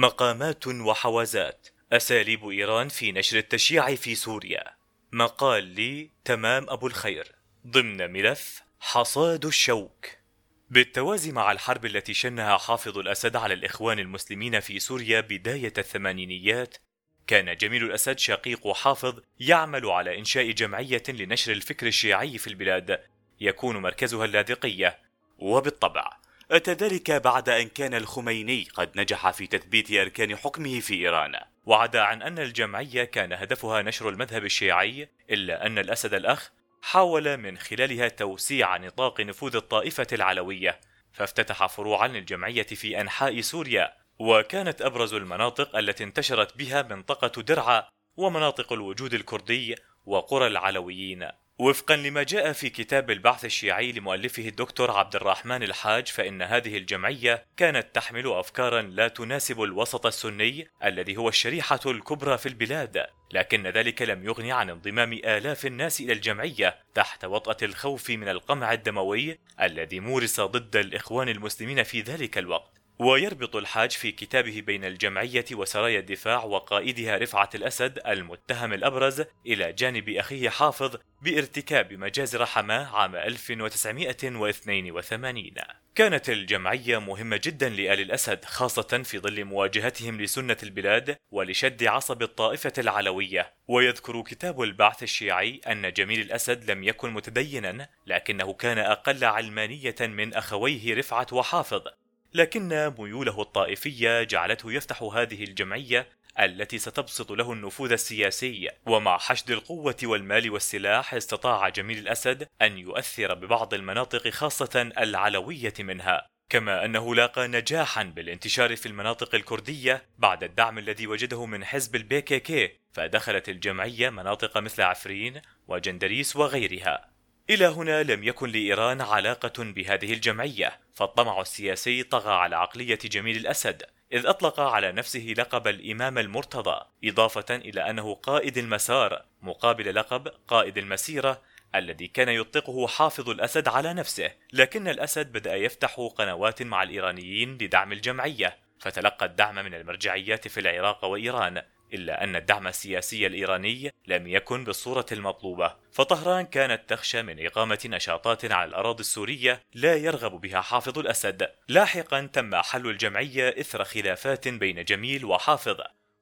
مقامات وحوازات. أساليب إيران في نشر التشييع في سوريا. مقال لي تمام أبو الخير. ضمن ملف حصاد الشوك. بالتوازي مع الحرب التي شنها حافظ الأسد على الإخوان المسلمين في سوريا بداية الثمانينيات كان جميل الأسد شقيق حافظ يعمل على إنشاء جمعية لنشر الفكر الشيعي في البلاد يكون مركزها اللاذقية. وبالطبع أتى ذلك بعد أن كان الخميني قد نجح في تثبيت أركان حكمه في إيران. وعدا عن أن الجمعية كان هدفها نشر المذهب الشيعي إلا أن الأسد الأخ حاول من خلالها توسيع نطاق نفوذ الطائفة العلوية فافتتح فروعا للجمعية في أنحاء سوريا وكانت أبرز المناطق التي انتشرت بها منطقة درعا ومناطق الوجود الكردي وقرى العلويين. وفقا لما جاء في كتاب البحث الشيعي لمؤلفه الدكتور عبد الرحمن الحاج فإن هذه الجمعية كانت تحمل أفكارا لا تناسب الوسط السني الذي هو الشريحة الكبرى في البلاد لكن ذلك لم يغني عن انضمام آلاف الناس إلى الجمعية تحت وطأة الخوف من القمع الدموي الذي مورس ضد الإخوان المسلمين في ذلك الوقت. ويربط الحاج في كتابه بين الجمعية وسرايا الدفاع وقائدها رفعة الأسد المتهم الأبرز إلى جانب أخيه حافظ بارتكاب مجازر حماة عام 1982 كانت الجمعية مهمة جدا لآل الأسد خاصة في ظل مواجهتهم لسنة البلاد ولشد عصب الطائفة العلوية. ويذكر كتاب البعث الشيعي أن جميل الأسد لم يكن متدينا لكنه كان أقل علمانية من أخويه رفعة وحافظ. لكن ميوله الطائفية جعلته يفتح هذه الجمعية التي ستبسط له النفوذ السياسي. ومع حشد القوة والمال والسلاح استطاع جميل الأسد أن يؤثر ببعض المناطق خاصة العلوية منها. كما أنه لاقى نجاحا بالانتشار في المناطق الكردية بعد الدعم الذي وجده من حزب البي كي كي فدخلت الجمعية مناطق مثل عفرين وجندريس وغيرها. إلى هنا لم يكن لإيران علاقة بهذه الجمعية. فالطمع السياسي طغى على عقلية جميل الأسد إذ أطلق على نفسه لقب الإمام المرتضى إضافة إلى أنه قائد المسار مقابل لقب قائد المسيرة الذي كان يطلقه حافظ الأسد على نفسه لكن الأسد بدأ يفتح قنوات مع الإيرانيين لدعم الجمعية فتلقى الدعم من المرجعيات في العراق وإيران إلا أن الدعم السياسي الإيراني لم يكن بالصورة المطلوبة. فطهران كانت تخشى من إقامة نشاطات على الأراضي السورية لا يرغب بها حافظ الأسد. لاحقا تم حل الجمعية إثر خلافات بين جميل وحافظ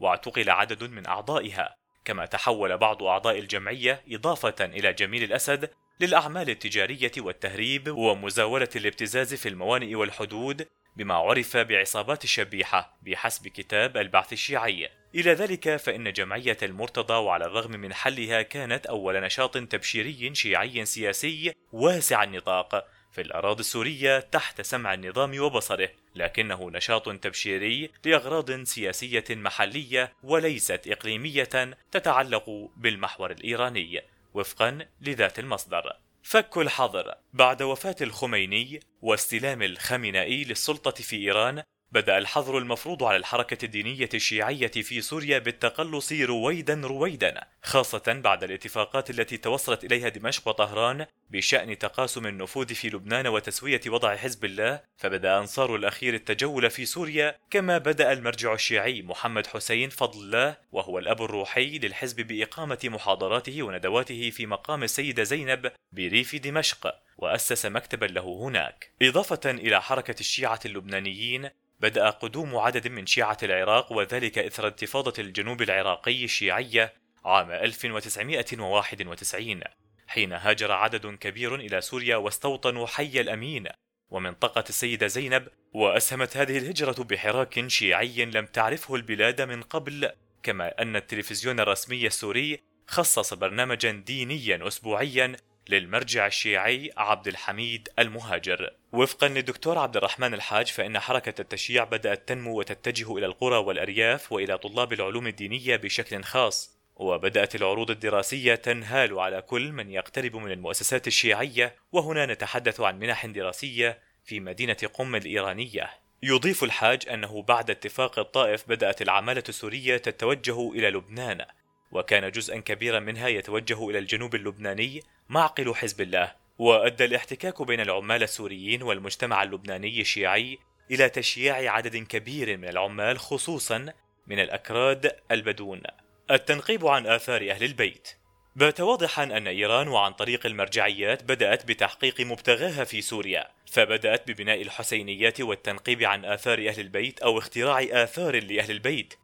واعتقل عدد من أعضائها. كما تحول بعض أعضاء الجمعية إضافة إلى جميل الأسد للأعمال التجارية والتهريب ومزاولة الابتزاز في الموانئ والحدود بما عرف بعصابات الشبيحة بحسب كتاب البعث الشيعي. إلى ذلك فإن جمعية المرتضى وعلى الرغم من حلها كانت أول نشاط تبشيري شيعي سياسي واسع النطاق في الأراضي السورية تحت سمع النظام وبصره لكنه نشاط تبشيري لأغراض سياسية محلية وليست إقليمية تتعلق بالمحور الإيراني وفقا لذات المصدر. فك الحظر بعد وفاة الخميني واستلام الخمينائي للسلطة في إيران بدأ الحظر المفروض على الحركة الدينية الشيعية في سوريا بالتقلص رويدا رويدا خاصة بعد الاتفاقات التي توصلت إليها دمشق وطهران بشأن تقاسم النفوذ في لبنان وتسوية وضع حزب الله فبدأ أنصار الأخير التجول في سوريا كما بدأ المرجع الشيعي محمد حسين فضل الله وهو الأب الروحي للحزب بإقامة محاضراته وندواته في مقام السيدة زينب بريف دمشق وأسس مكتبا له هناك. إضافة إلى حركة الشيعة اللبنانيين بدأ قدوم عدد من شيعة العراق وذلك إثر انتفاضة الجنوب العراقي الشيعية عام 1991 حين هاجر عدد كبير إلى سوريا واستوطنوا حي الأمين ومنطقة السيدة زينب وأسهمت هذه الهجرة بحراك شيعي لم تعرفه البلاد من قبل كما أن التلفزيون الرسمي السوري خصص برنامجا دينيا أسبوعيا للمرجع الشيعي عبد الحميد المهاجر. وفقا للدكتور عبد الرحمن الحاج فإن حركة التشييع بدأت تنمو وتتجه إلى القرى والأرياف وإلى طلاب العلوم الدينية بشكل خاص. وبدأت العروض الدراسية تنهال على كل من يقترب من المؤسسات الشيعية. وهنا نتحدث عن منح دراسية في مدينة قم الإيرانية. يضيف الحاج أنه بعد اتفاق الطائف بدأت العمالة السورية تتوجه إلى لبنان. وكان جزءا كبيرا منها يتوجه إلى الجنوب اللبناني معقل حزب الله وأدى الاحتكاك بين العمال السوريين والمجتمع اللبناني الشيعي إلى تشييع عدد كبير من العمال خصوصا من الأكراد البدون. التنقيب عن آثار أهل البيت. بات واضحا أن إيران وعن طريق المرجعيات بدأت بتحقيق مبتغاها في سوريا فبدأت ببناء الحسينيات والتنقيب عن آثار أهل البيت أو اختراع آثار لأهل البيت.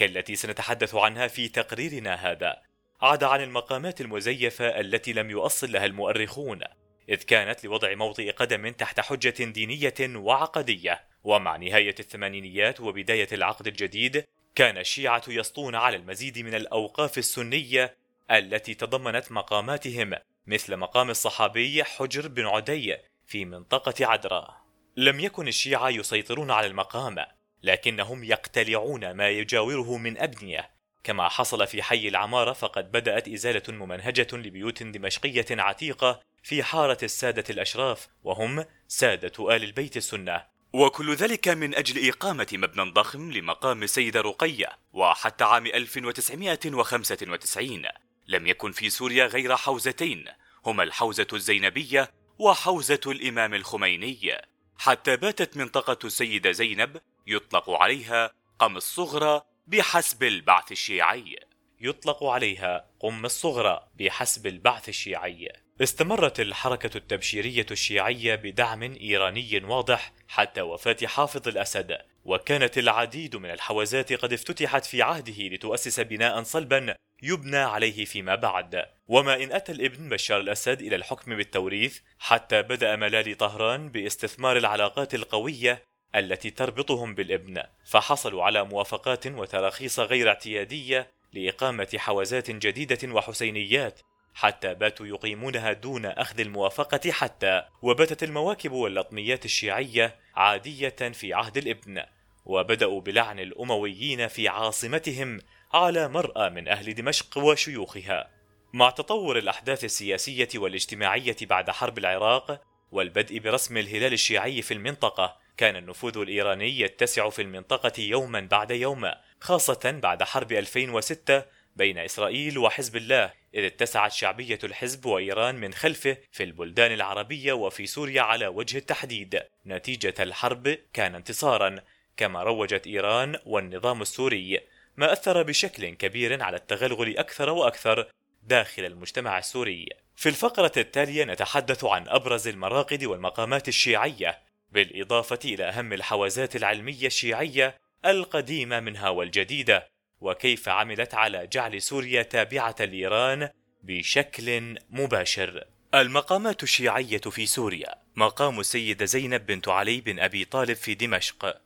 كالتي سنتحدث عنها في تقريرنا هذا. عدا عن المقامات المزيفة التي لم يؤصل لها المؤرخون إذ كانت لوضع موطئ قدم تحت حجة دينية وعقدية. ومع نهاية الثمانينيات وبداية العقد الجديد كان الشيعة يسطون على المزيد من الأوقاف السنية التي تضمنت مقاماتهم مثل مقام الصحابي حجر بن عدي في منطقة عدرا. لم يكن الشيعة يسيطرون على المقام لكنهم يقتلعون ما يجاوره من أبنية. كما حصل في حي العمارة فقد بدأت إزالة ممنهجة لبيوت دمشقية عتيقة في حارة السادة الأشراف وهم سادة آل البيت السنة. وكل ذلك من أجل إقامة مبنى ضخم لمقام السيدة رقية وحتى عام 1995 لم يكن في سوريا غير حوزتين هما الحوزة الزينبية وحوزة الإمام الخميني. حتى باتت منطقة السيدة زينب يطلق عليها قم الصغرى بحسب البعث الشيعي. يطلق عليها قم الصغرى بحسب البعث الشيعي. استمرت الحركة التبشيرية الشيعية بدعم إيراني واضح حتى وفاة حافظ الأسد وكانت العديد من الحوزات قد افتتحت في عهده لتؤسس بناء صلبا يبنى عليه فيما بعد. وما إن أتى الابن بشار الأسد إلى الحكم بالتوريث حتى بدأ ملالي طهران باستثمار العلاقات القوية التي تربطهم بالابن فحصلوا على موافقات وتراخيص غير اعتيادية لإقامة حوزات جديدة وحسينيات حتى باتوا يقيمونها دون أخذ الموافقة حتى وباتت المواكب واللطميات الشيعية عادية في عهد الابن وبدأوا بلعن الأمويين في عاصمتهم على مرأى من أهل دمشق وشيوخها. مع تطور الأحداث السياسية والاجتماعية بعد حرب العراق والبدء برسم الهلال الشيعي في المنطقة كان النفوذ الإيراني يتسع في المنطقة يوما بعد يوم خاصة بعد حرب 2006 بين إسرائيل وحزب الله إذ اتسعت شعبية الحزب وإيران من خلفه في البلدان العربية وفي سوريا على وجه التحديد. نتيجة الحرب كان انتصارا كما روجت إيران والنظام السوري ما أثر بشكل كبير على التغلغل أكثر وأكثر داخل المجتمع السوري. في الفقرة التالية نتحدث عن أبرز المراقد والمقامات الشيعية بالإضافة إلى أهم الحوازات العلمية الشيعية القديمة منها والجديدة وكيف عملت على جعل سوريا تابعة لإيران بشكل مباشر. المقامات الشيعية في سوريا مقام السيدة زينب بنت علي بن أبي طالب في دمشق.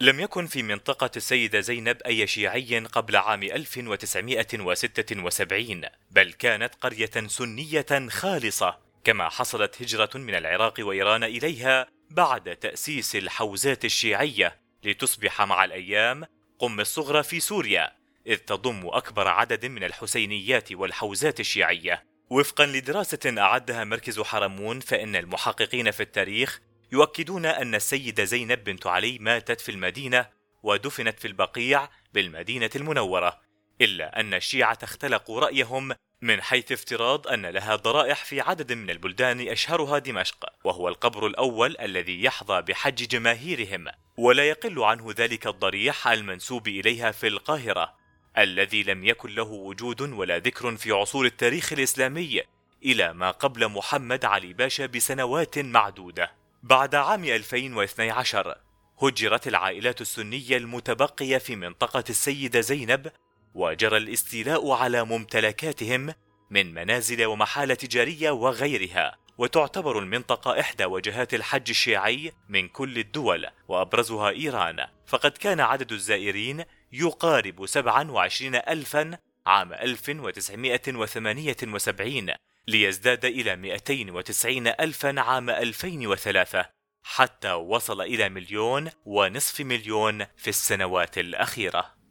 لم يكن في منطقة السيدة زينب أي شيعي قبل عام 1976 بل كانت قرية سنية خالصة كما حصلت هجرة من العراق وإيران إليها بعد تأسيس الحوزات الشيعية لتصبح مع الأيام قم الصغرى في سوريا إذ تضم أكبر عدد من الحسينيات والحوزات الشيعية. وفقا لدراسة أعدها مركز حرمون فإن المحققين في التاريخ يؤكدون أن السيدة زينب بنت علي ماتت في المدينة ودفنت في البقيع بالمدينة المنورة إلا أن الشيعة اختلقوا رأيهم من حيث افتراض أن لها ضرائح في عدد من البلدان أشهرها دمشق وهو القبر الأول الذي يحظى بحج جماهيرهم ولا يقل عنه ذلك الضريح المنسوب إليها في القاهرة الذي لم يكن له وجود ولا ذكر في عصور التاريخ الإسلامي إلى ما قبل محمد علي باشا بسنوات معدودة. بعد عام 2012 هجرت العائلات السنية المتبقية في منطقة السيدة زينب وجرى الاستيلاء على ممتلكاتهم من منازل ومحال تجارية وغيرها وتعتبر المنطقة إحدى وجهات الحج الشيعي من كل الدول وأبرزها إيران. فقد كان عدد الزائرين يقارب 27 ألفا عام 1978 ليزداد إلى 290 ألفا عام 2003 حتى وصل إلى مليون ونصف مليون في السنوات الأخيرة.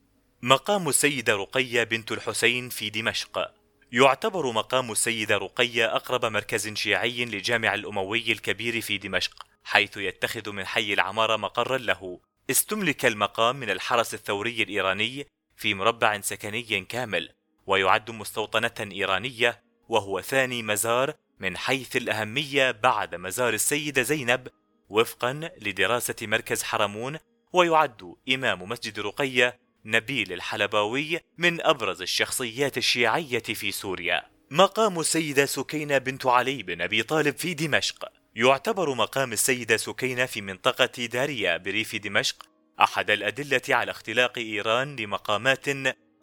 مقام السيدة رقية بنت الحسين في دمشق. يعتبر مقام السيدة رقية أقرب مركز شيعي لجامع الأموي الكبير في دمشق حيث يتخذ من حي العمارة مقرا له. استملك المقام من الحرس الثوري الإيراني في مربع سكني كامل ويعد مستوطنة إيرانية وهو ثاني مزار من حيث الأهمية بعد مزار السيدة زينب وفقا لدراسة مركز حرمون ويعد إمام مسجد رقية نبيل الحلباوي من أبرز الشخصيات الشيعية في سوريا. مقام السيدة سكينة بنت علي بن أبي طالب في دمشق. يعتبر مقام السيدة سكينة في منطقة داريا بريف دمشق أحد الأدلة على اختلاق إيران لمقامات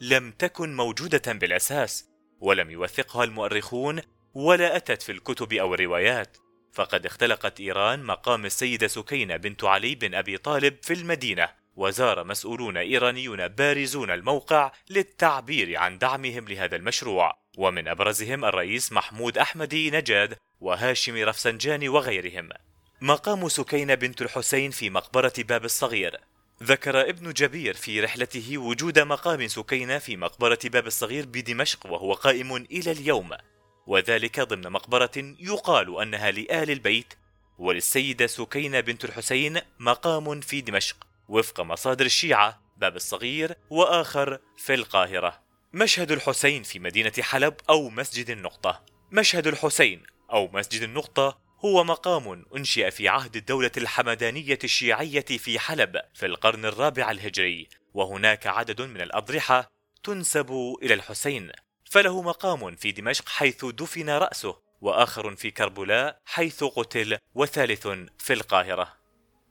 لم تكن موجودة بالأساس ولم يوثقها المؤرخون ولا أتت في الكتب أو الروايات. فقد اختلقت إيران مقام السيدة سكينة بنت علي بن أبي طالب في المدينة. وزار مسؤولون إيرانيون بارزون الموقع للتعبير عن دعمهم لهذا المشروع. ومن أبرزهم الرئيس محمود أحمدي نجاد وهاشم رفسنجاني وغيرهم. مقام سكينة بنت الحسين في مقبرة باب الصغير. ذكر ابن جبير في رحلته وجود مقام سكينة في مقبرة باب الصغير بدمشق وهو قائم إلى اليوم. وذلك ضمن مقبرة يقال أنها لآل البيت. وللسيدة سكينة بنت الحسين مقام في دمشق. وفق مصادر الشيعة باب الصغير وآخر في القاهرة. مشهد الحسين في مدينة حلب أو مسجد النقطة. مشهد الحسين أو مسجد النقطة هو مقام أنشئ في عهد الدولة الحمدانية الشيعية في حلب في القرن الرابع الهجري وهناك عدد من الأضرحة تنسب إلى الحسين. فله مقام في دمشق حيث دفن رأسه وآخر في كربلاء حيث قتل وثالث في القاهرة.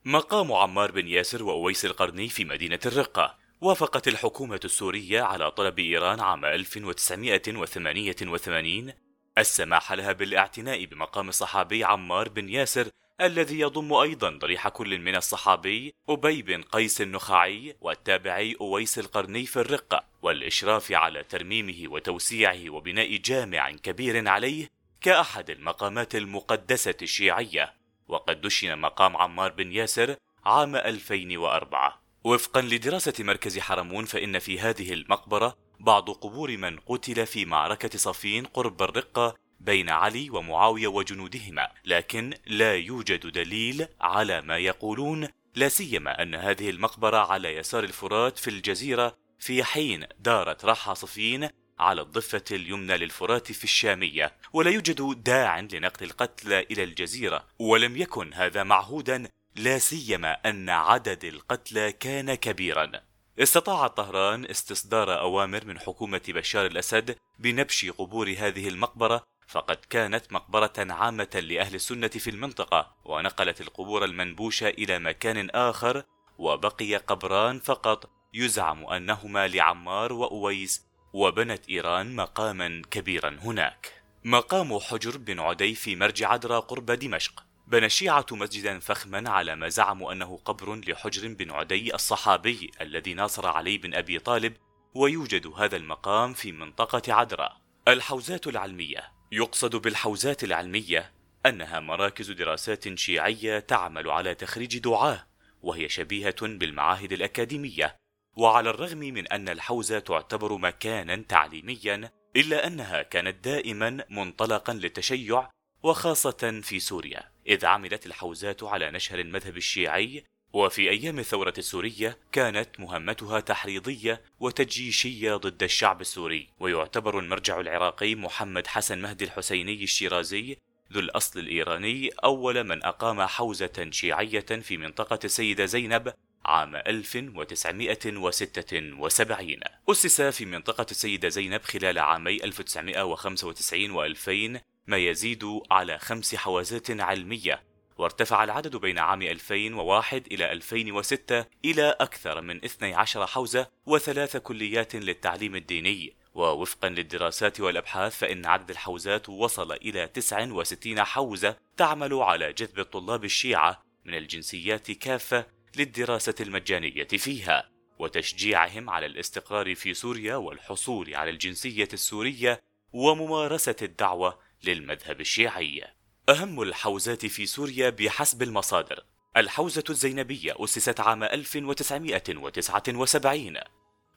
مقام عمار بن ياسر وأويس القرني في مدينة الرقة. وافقت الحكومة السورية على طلب إيران عام 1988 السماح لها بالاعتناء بمقام الصحابي عمار بن ياسر الذي يضم أيضا ضريح كل من الصحابي أبي بن قيس النخعي والتابعي أويس القرني في الرقة والإشراف على ترميمه وتوسيعه وبناء جامع كبير عليه كأحد المقامات المقدسة الشيعية. وقد دشن مقام عمار بن ياسر عام 2004 وفقا لدراسة مركز حرمون فإن في هذه المقبرة بعض قبور من قتل في معركة صفين قرب الرقة بين علي ومعاوية وجنودهما لكن لا يوجد دليل على ما يقولون لا سيما أن هذه المقبرة على يسار الفرات في الجزيرة في حين دارت رحى صفين على الضفة اليمنى للفرات في الشامية ولا يوجد داع لنقل القتلى إلى الجزيرة ولم يكن هذا معهودا لا سيما أن عدد القتلى كان كبيرا. استطاع طهران استصدار أوامر من حكومة بشار الأسد بنبش قبور هذه المقبرة فقد كانت مقبرة عامة لأهل السنة في المنطقة ونقلت القبور المنبوشة إلى مكان آخر وبقي قبران فقط يزعم أنهما لعمار وأويس وبنت إيران مقاما كبيرا هناك. مقام حجر بن عدي في مرج عدرا قرب دمشق. بنى الشيعة مسجدا فخما على ما زعموا أنه قبر لحجر بن عدي الصحابي الذي ناصر علي بن أبي طالب ويوجد هذا المقام في منطقة عدرا. الحوزات العلمية. يقصد بالحوزات العلمية أنها مراكز دراسات شيعية تعمل على تخريج دعاة وهي شبيهة بالمعاهد الأكاديمية. وعلى الرغم من أن الحوزة تعتبر مكانا تعليميا إلا أنها كانت دائما منطلقا للتشيع وخاصة في سوريا إذ عملت الحوزات على نشر المذهب الشيعي وفي أيام الثورة السورية كانت مهمتها تحريضية وتجيشية ضد الشعب السوري ويعتبر المرجع العراقي محمد حسن مهدي الحسيني الشيرازي ذو الأصل الإيراني أول من أقام حوزة شيعية في منطقة السيدة زينب عام 1976 أسس في منطقة السيدة زينب خلال عامي 1995 و 2000 ما يزيد على خمس حوازات علمية وارتفع العدد بين عام 2001 إلى 2006 إلى أكثر من 12 حوزة وثلاث كليات للتعليم الديني. ووفقا للدراسات والأبحاث فإن عدد الحوزات وصل إلى 69 حوزة تعمل على جذب الطلاب الشيعة من الجنسيات كافة للدراسة المجانية فيها وتشجيعهم على الاستقرار في سوريا والحصول على الجنسية السورية وممارسة الدعوة للمذهب الشيعي. أهم الحوزات في سوريا بحسب المصادر الحوزة الزينبية أسست عام 1979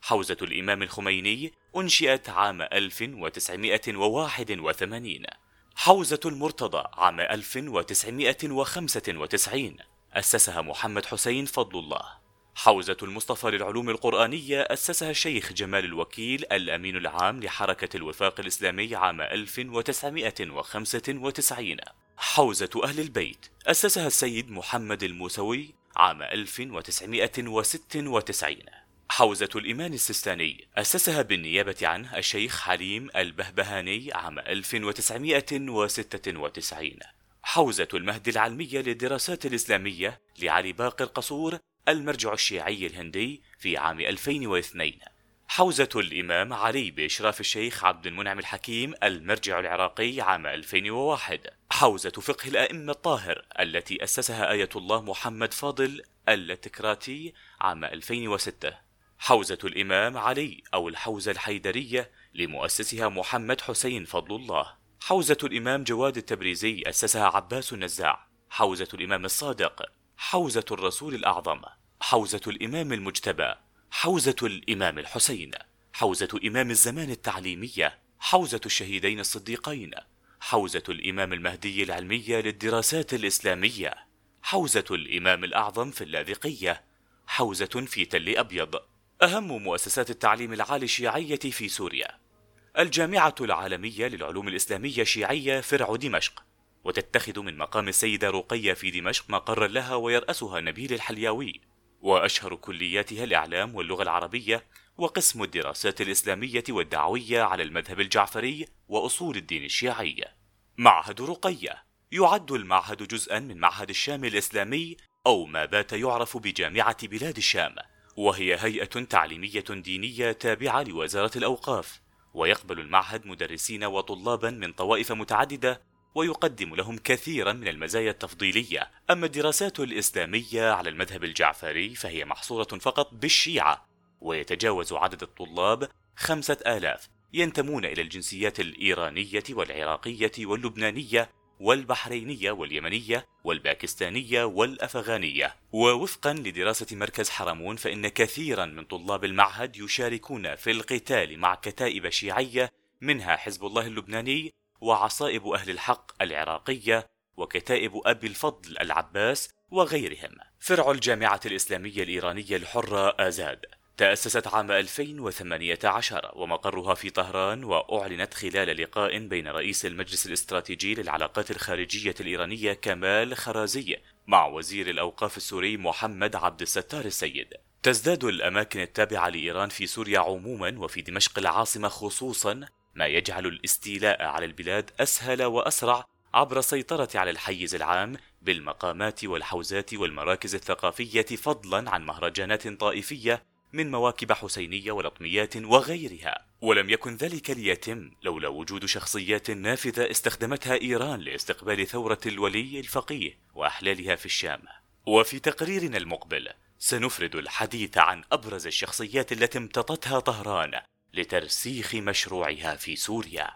حوزة الإمام الخميني أنشئت عام 1981 حوزة المرتضى عام 1995 أسسها محمد حسين فضل الله. حوزة المصطفى للعلوم القرآنية أسسها الشيخ جمال الوكيل الأمين العام لحركة الوفاق الإسلامي عام 1995 حوزة أهل البيت أسسها السيد محمد الموسوي عام 1996 حوزة الإيمان السيستاني أسسها بالنيابة عنه الشيخ حليم البهبهاني عام 1996 حوزة المهد العلمية للدراسات الإسلامية لعلي باقر قصور المرجع الشيعي الهندي في عام 2002 حوزة الإمام علي بإشراف الشيخ عبد المنعم الحكيم المرجع العراقي عام 2001 حوزة فقه الأئمة الطاهر التي أسسها آية الله محمد فاضل التكراتي عام 2006 حوزة الإمام علي أو الحوزة الحيدرية لمؤسسها محمد حسين فضل الله. حوزة الإمام جواد التبريزي أسسها عباس النزاع. حوزة الإمام الصادق حوزة الرسول الأعظم حوزة الإمام المجتبى حوزة الإمام الحسين حوزة إمام الزمان التعليمية حوزة الشهيدين الصديقين حوزة الإمام المهدي العلمية للدراسات الإسلامية حوزة الإمام الأعظم في اللاذقية حوزة في تل أبيض. أهم مؤسسات التعليم العالي الشيعية في سوريا. الجامعة العالمية للعلوم الإسلامية الشيعية فرع دمشق وتتخذ من مقام السيدة رقية في دمشق مقرا لها ويرأسها نبيل الحلياوي وأشهر كلياتها الإعلام واللغة العربية وقسم الدراسات الإسلامية والدعوية على المذهب الجعفري وأصول الدين الشيعي. معهد رقية يعد المعهد جزءا من معهد الشام الإسلامي أو ما بات يعرف بجامعة بلاد الشام وهي هيئة تعليمية دينية تابعة لوزارة الأوقاف. ويقبل المعهد مدرسين وطلابا من طوائف متعددة ويقدم لهم كثيرا من المزايا التفضيلية. أما الدراسات الإسلامية على المذهب الجعفري فهي محصورة فقط بالشيعة ويتجاوز عدد الطلاب خمسة آلاف. ينتمون إلى الجنسيات الإيرانية والعراقية واللبنانية والبحرينية واليمنية والباكستانية والأفغانية. ووفقا لدراسة مركز حرمون فإن كثيرا من طلاب المعهد يشاركون في القتال مع كتائب شيعية منها حزب الله اللبناني وعصائب أهل الحق العراقية وكتائب أبي الفضل العباس وغيرهم. فرع الجامعة الإسلامية الإيرانية الحرة آزاد. تأسست عام 2018 ومقرها في طهران وأعلنت خلال لقاء بين رئيس المجلس الاستراتيجي للعلاقات الخارجية الإيرانية كمال خرازي مع وزير الأوقاف السوري محمد عبد الستار السيد. تزداد الأماكن التابعة لإيران في سوريا عموما وفي دمشق العاصمة خصوصا ما يجعل الاستيلاء على البلاد أسهل وأسرع عبر السيطرة على الحيز العام بالمقامات والحوزات والمراكز الثقافية فضلا عن مهرجانات طائفية من مواكب حسينية ولطميات وغيرها. ولم يكن ذلك ليتم لولا وجود شخصيات نافذة استخدمتها إيران لاستقبال ثورة الولي الفقيه وأحلالها في الشام. وفي تقريرنا المقبل سنفرد الحديث عن أبرز الشخصيات التي امتطتها طهران لترسيخ مشروعها في سوريا.